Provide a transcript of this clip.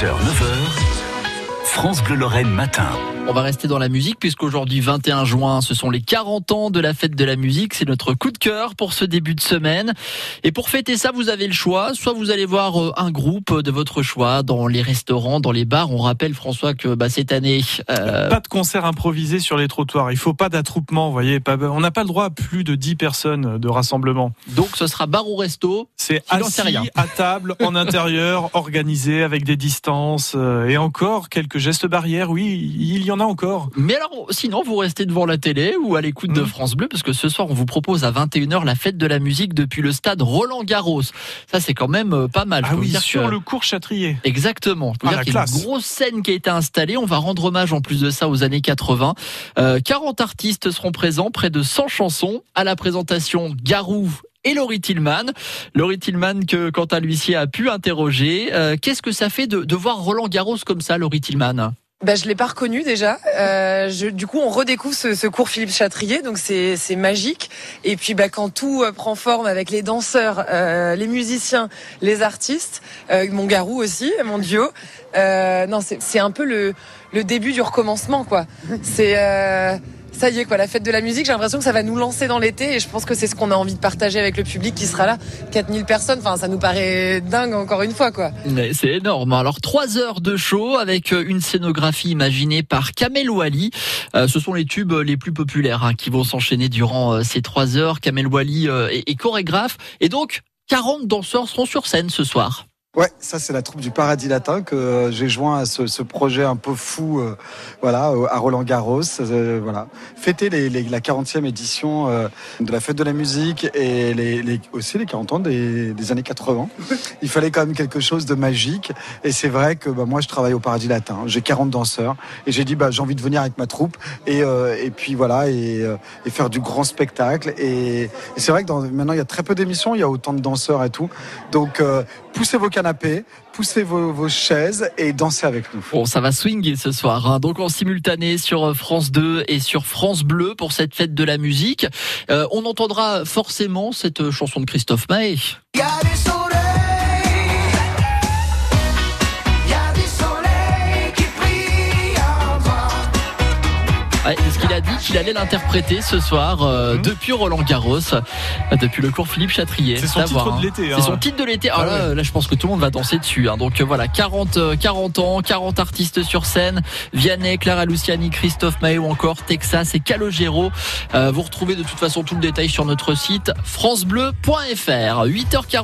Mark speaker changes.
Speaker 1: 6h, 9h, France Bleu Lorraine matin.
Speaker 2: On va rester dans la musique puisqu'aujourd'hui 21 juin, ce sont les 40 ans de la fête de la musique. C'est notre coup de cœur pour ce début de semaine. Et pour fêter ça, vous avez le choix. Soit vous allez voir euh, un groupe de votre choix dans les restaurants, dans les bars. On rappelle François que bah, cette année,
Speaker 3: euh... pas de concert improvisé sur les trottoirs. Il faut pas d'attroupement. Vous voyez, on n'a pas le droit à plus de 10 personnes de rassemblement.
Speaker 2: Donc ce sera bar ou resto.
Speaker 3: C'est assis à table, en intérieur, organisé avec des distances euh, et encore quelques gestes barrières. Oui, il y en a encore.
Speaker 2: Mais alors, sinon, vous restez devant la télé ou à l'écoute de mmh. France Bleu, parce que ce soir, on vous propose à 21h la fête de la musique depuis le stade Roland Garros. Ça, c'est quand même euh, pas mal.
Speaker 3: Ah oui, sur le cours Châtrier.
Speaker 2: Exactement. Je peux ah, dire qu'il y a une grosse scène qui a été installée. On va rendre hommage en plus de ça aux années 80. 40 euh, artistes seront présents, près de 100 chansons. À la présentation, Garou et Laurie Tillman. Laurie Tillman que quant à l'huissier a pu interroger. Euh, qu'est-ce que ça fait de, de voir Roland Garros comme ça, Laurie Tillman?
Speaker 4: Bah, je l'ai pas reconnu déjà. Euh, je, du coup, on redécouvre ce, ce cours Philippe Chatrier, donc c'est magique. Et puis, bah, quand tout euh, prend forme avec les danseurs, euh, les musiciens, les artistes, euh, mon garou aussi, mon duo. Euh, non, c'est un peu le, le début du recommencement, quoi. C'est ça y est quoi, la fête de la musique, j'ai l'impression que ça va nous lancer dans l'été et je pense que c'est ce qu'on a envie de partager avec le public qui sera là. 4000 personnes, enfin ça nous paraît dingue encore une fois quoi.
Speaker 2: C'est énorme. Alors trois heures de show avec euh, une scénographie imaginée par Kamel Wally. Euh, ce sont les tubes les plus populaires hein, qui vont s'enchaîner durant euh, ces trois heures. Kamel Wally est chorégraphe et donc 40 danseurs seront sur scène ce soir.
Speaker 5: Ouais, ça c'est la troupe du Paradis Latin que euh, j'ai joint à ce, ce, projet un peu fou, euh, voilà, à Roland Garros, euh, voilà, fêter les, les, la 40e édition de la fête de la musique et les, aussi les 40 ans des, des, années 80. Il fallait quand même quelque chose de magique et c'est vrai que bah, moi je travaille au Paradis Latin, j'ai 40 danseurs et j'ai dit bah j'ai envie de venir avec ma troupe et, et puis voilà et, et, faire du grand spectacle. Et, et c'est vrai que dans, maintenant il y a très peu d'émissions, il y a autant de danseurs et tout, donc poussez vos canapé, poussez vos, chaises et dansez avec nous.
Speaker 2: Bon, ça va swinguer ce soir. Hein. Donc en simultané sur France 2 et sur France Bleu pour cette fête de la musique. Euh, on entendra forcément cette chanson de Christophe Maé. Qu'il a dit qu'il allait l'interpréter ce soir euh, mhm. depuis Roland Garros, euh, depuis le cours Philippe Chatrier.
Speaker 3: C'est son titre de l'été.
Speaker 2: Hein. C'est son titre de l'été. Ah, ah là, je pense que tout le monde va danser dessus. Hein. Donc euh, voilà, 40, 40 ans, 40 artistes sur scène. Vianney, Clara Luciani, Christophe Maé ou encore Texas et Calogero. vous retrouvez de toute façon tout le détail sur notre site francebleu.fr. 8h40.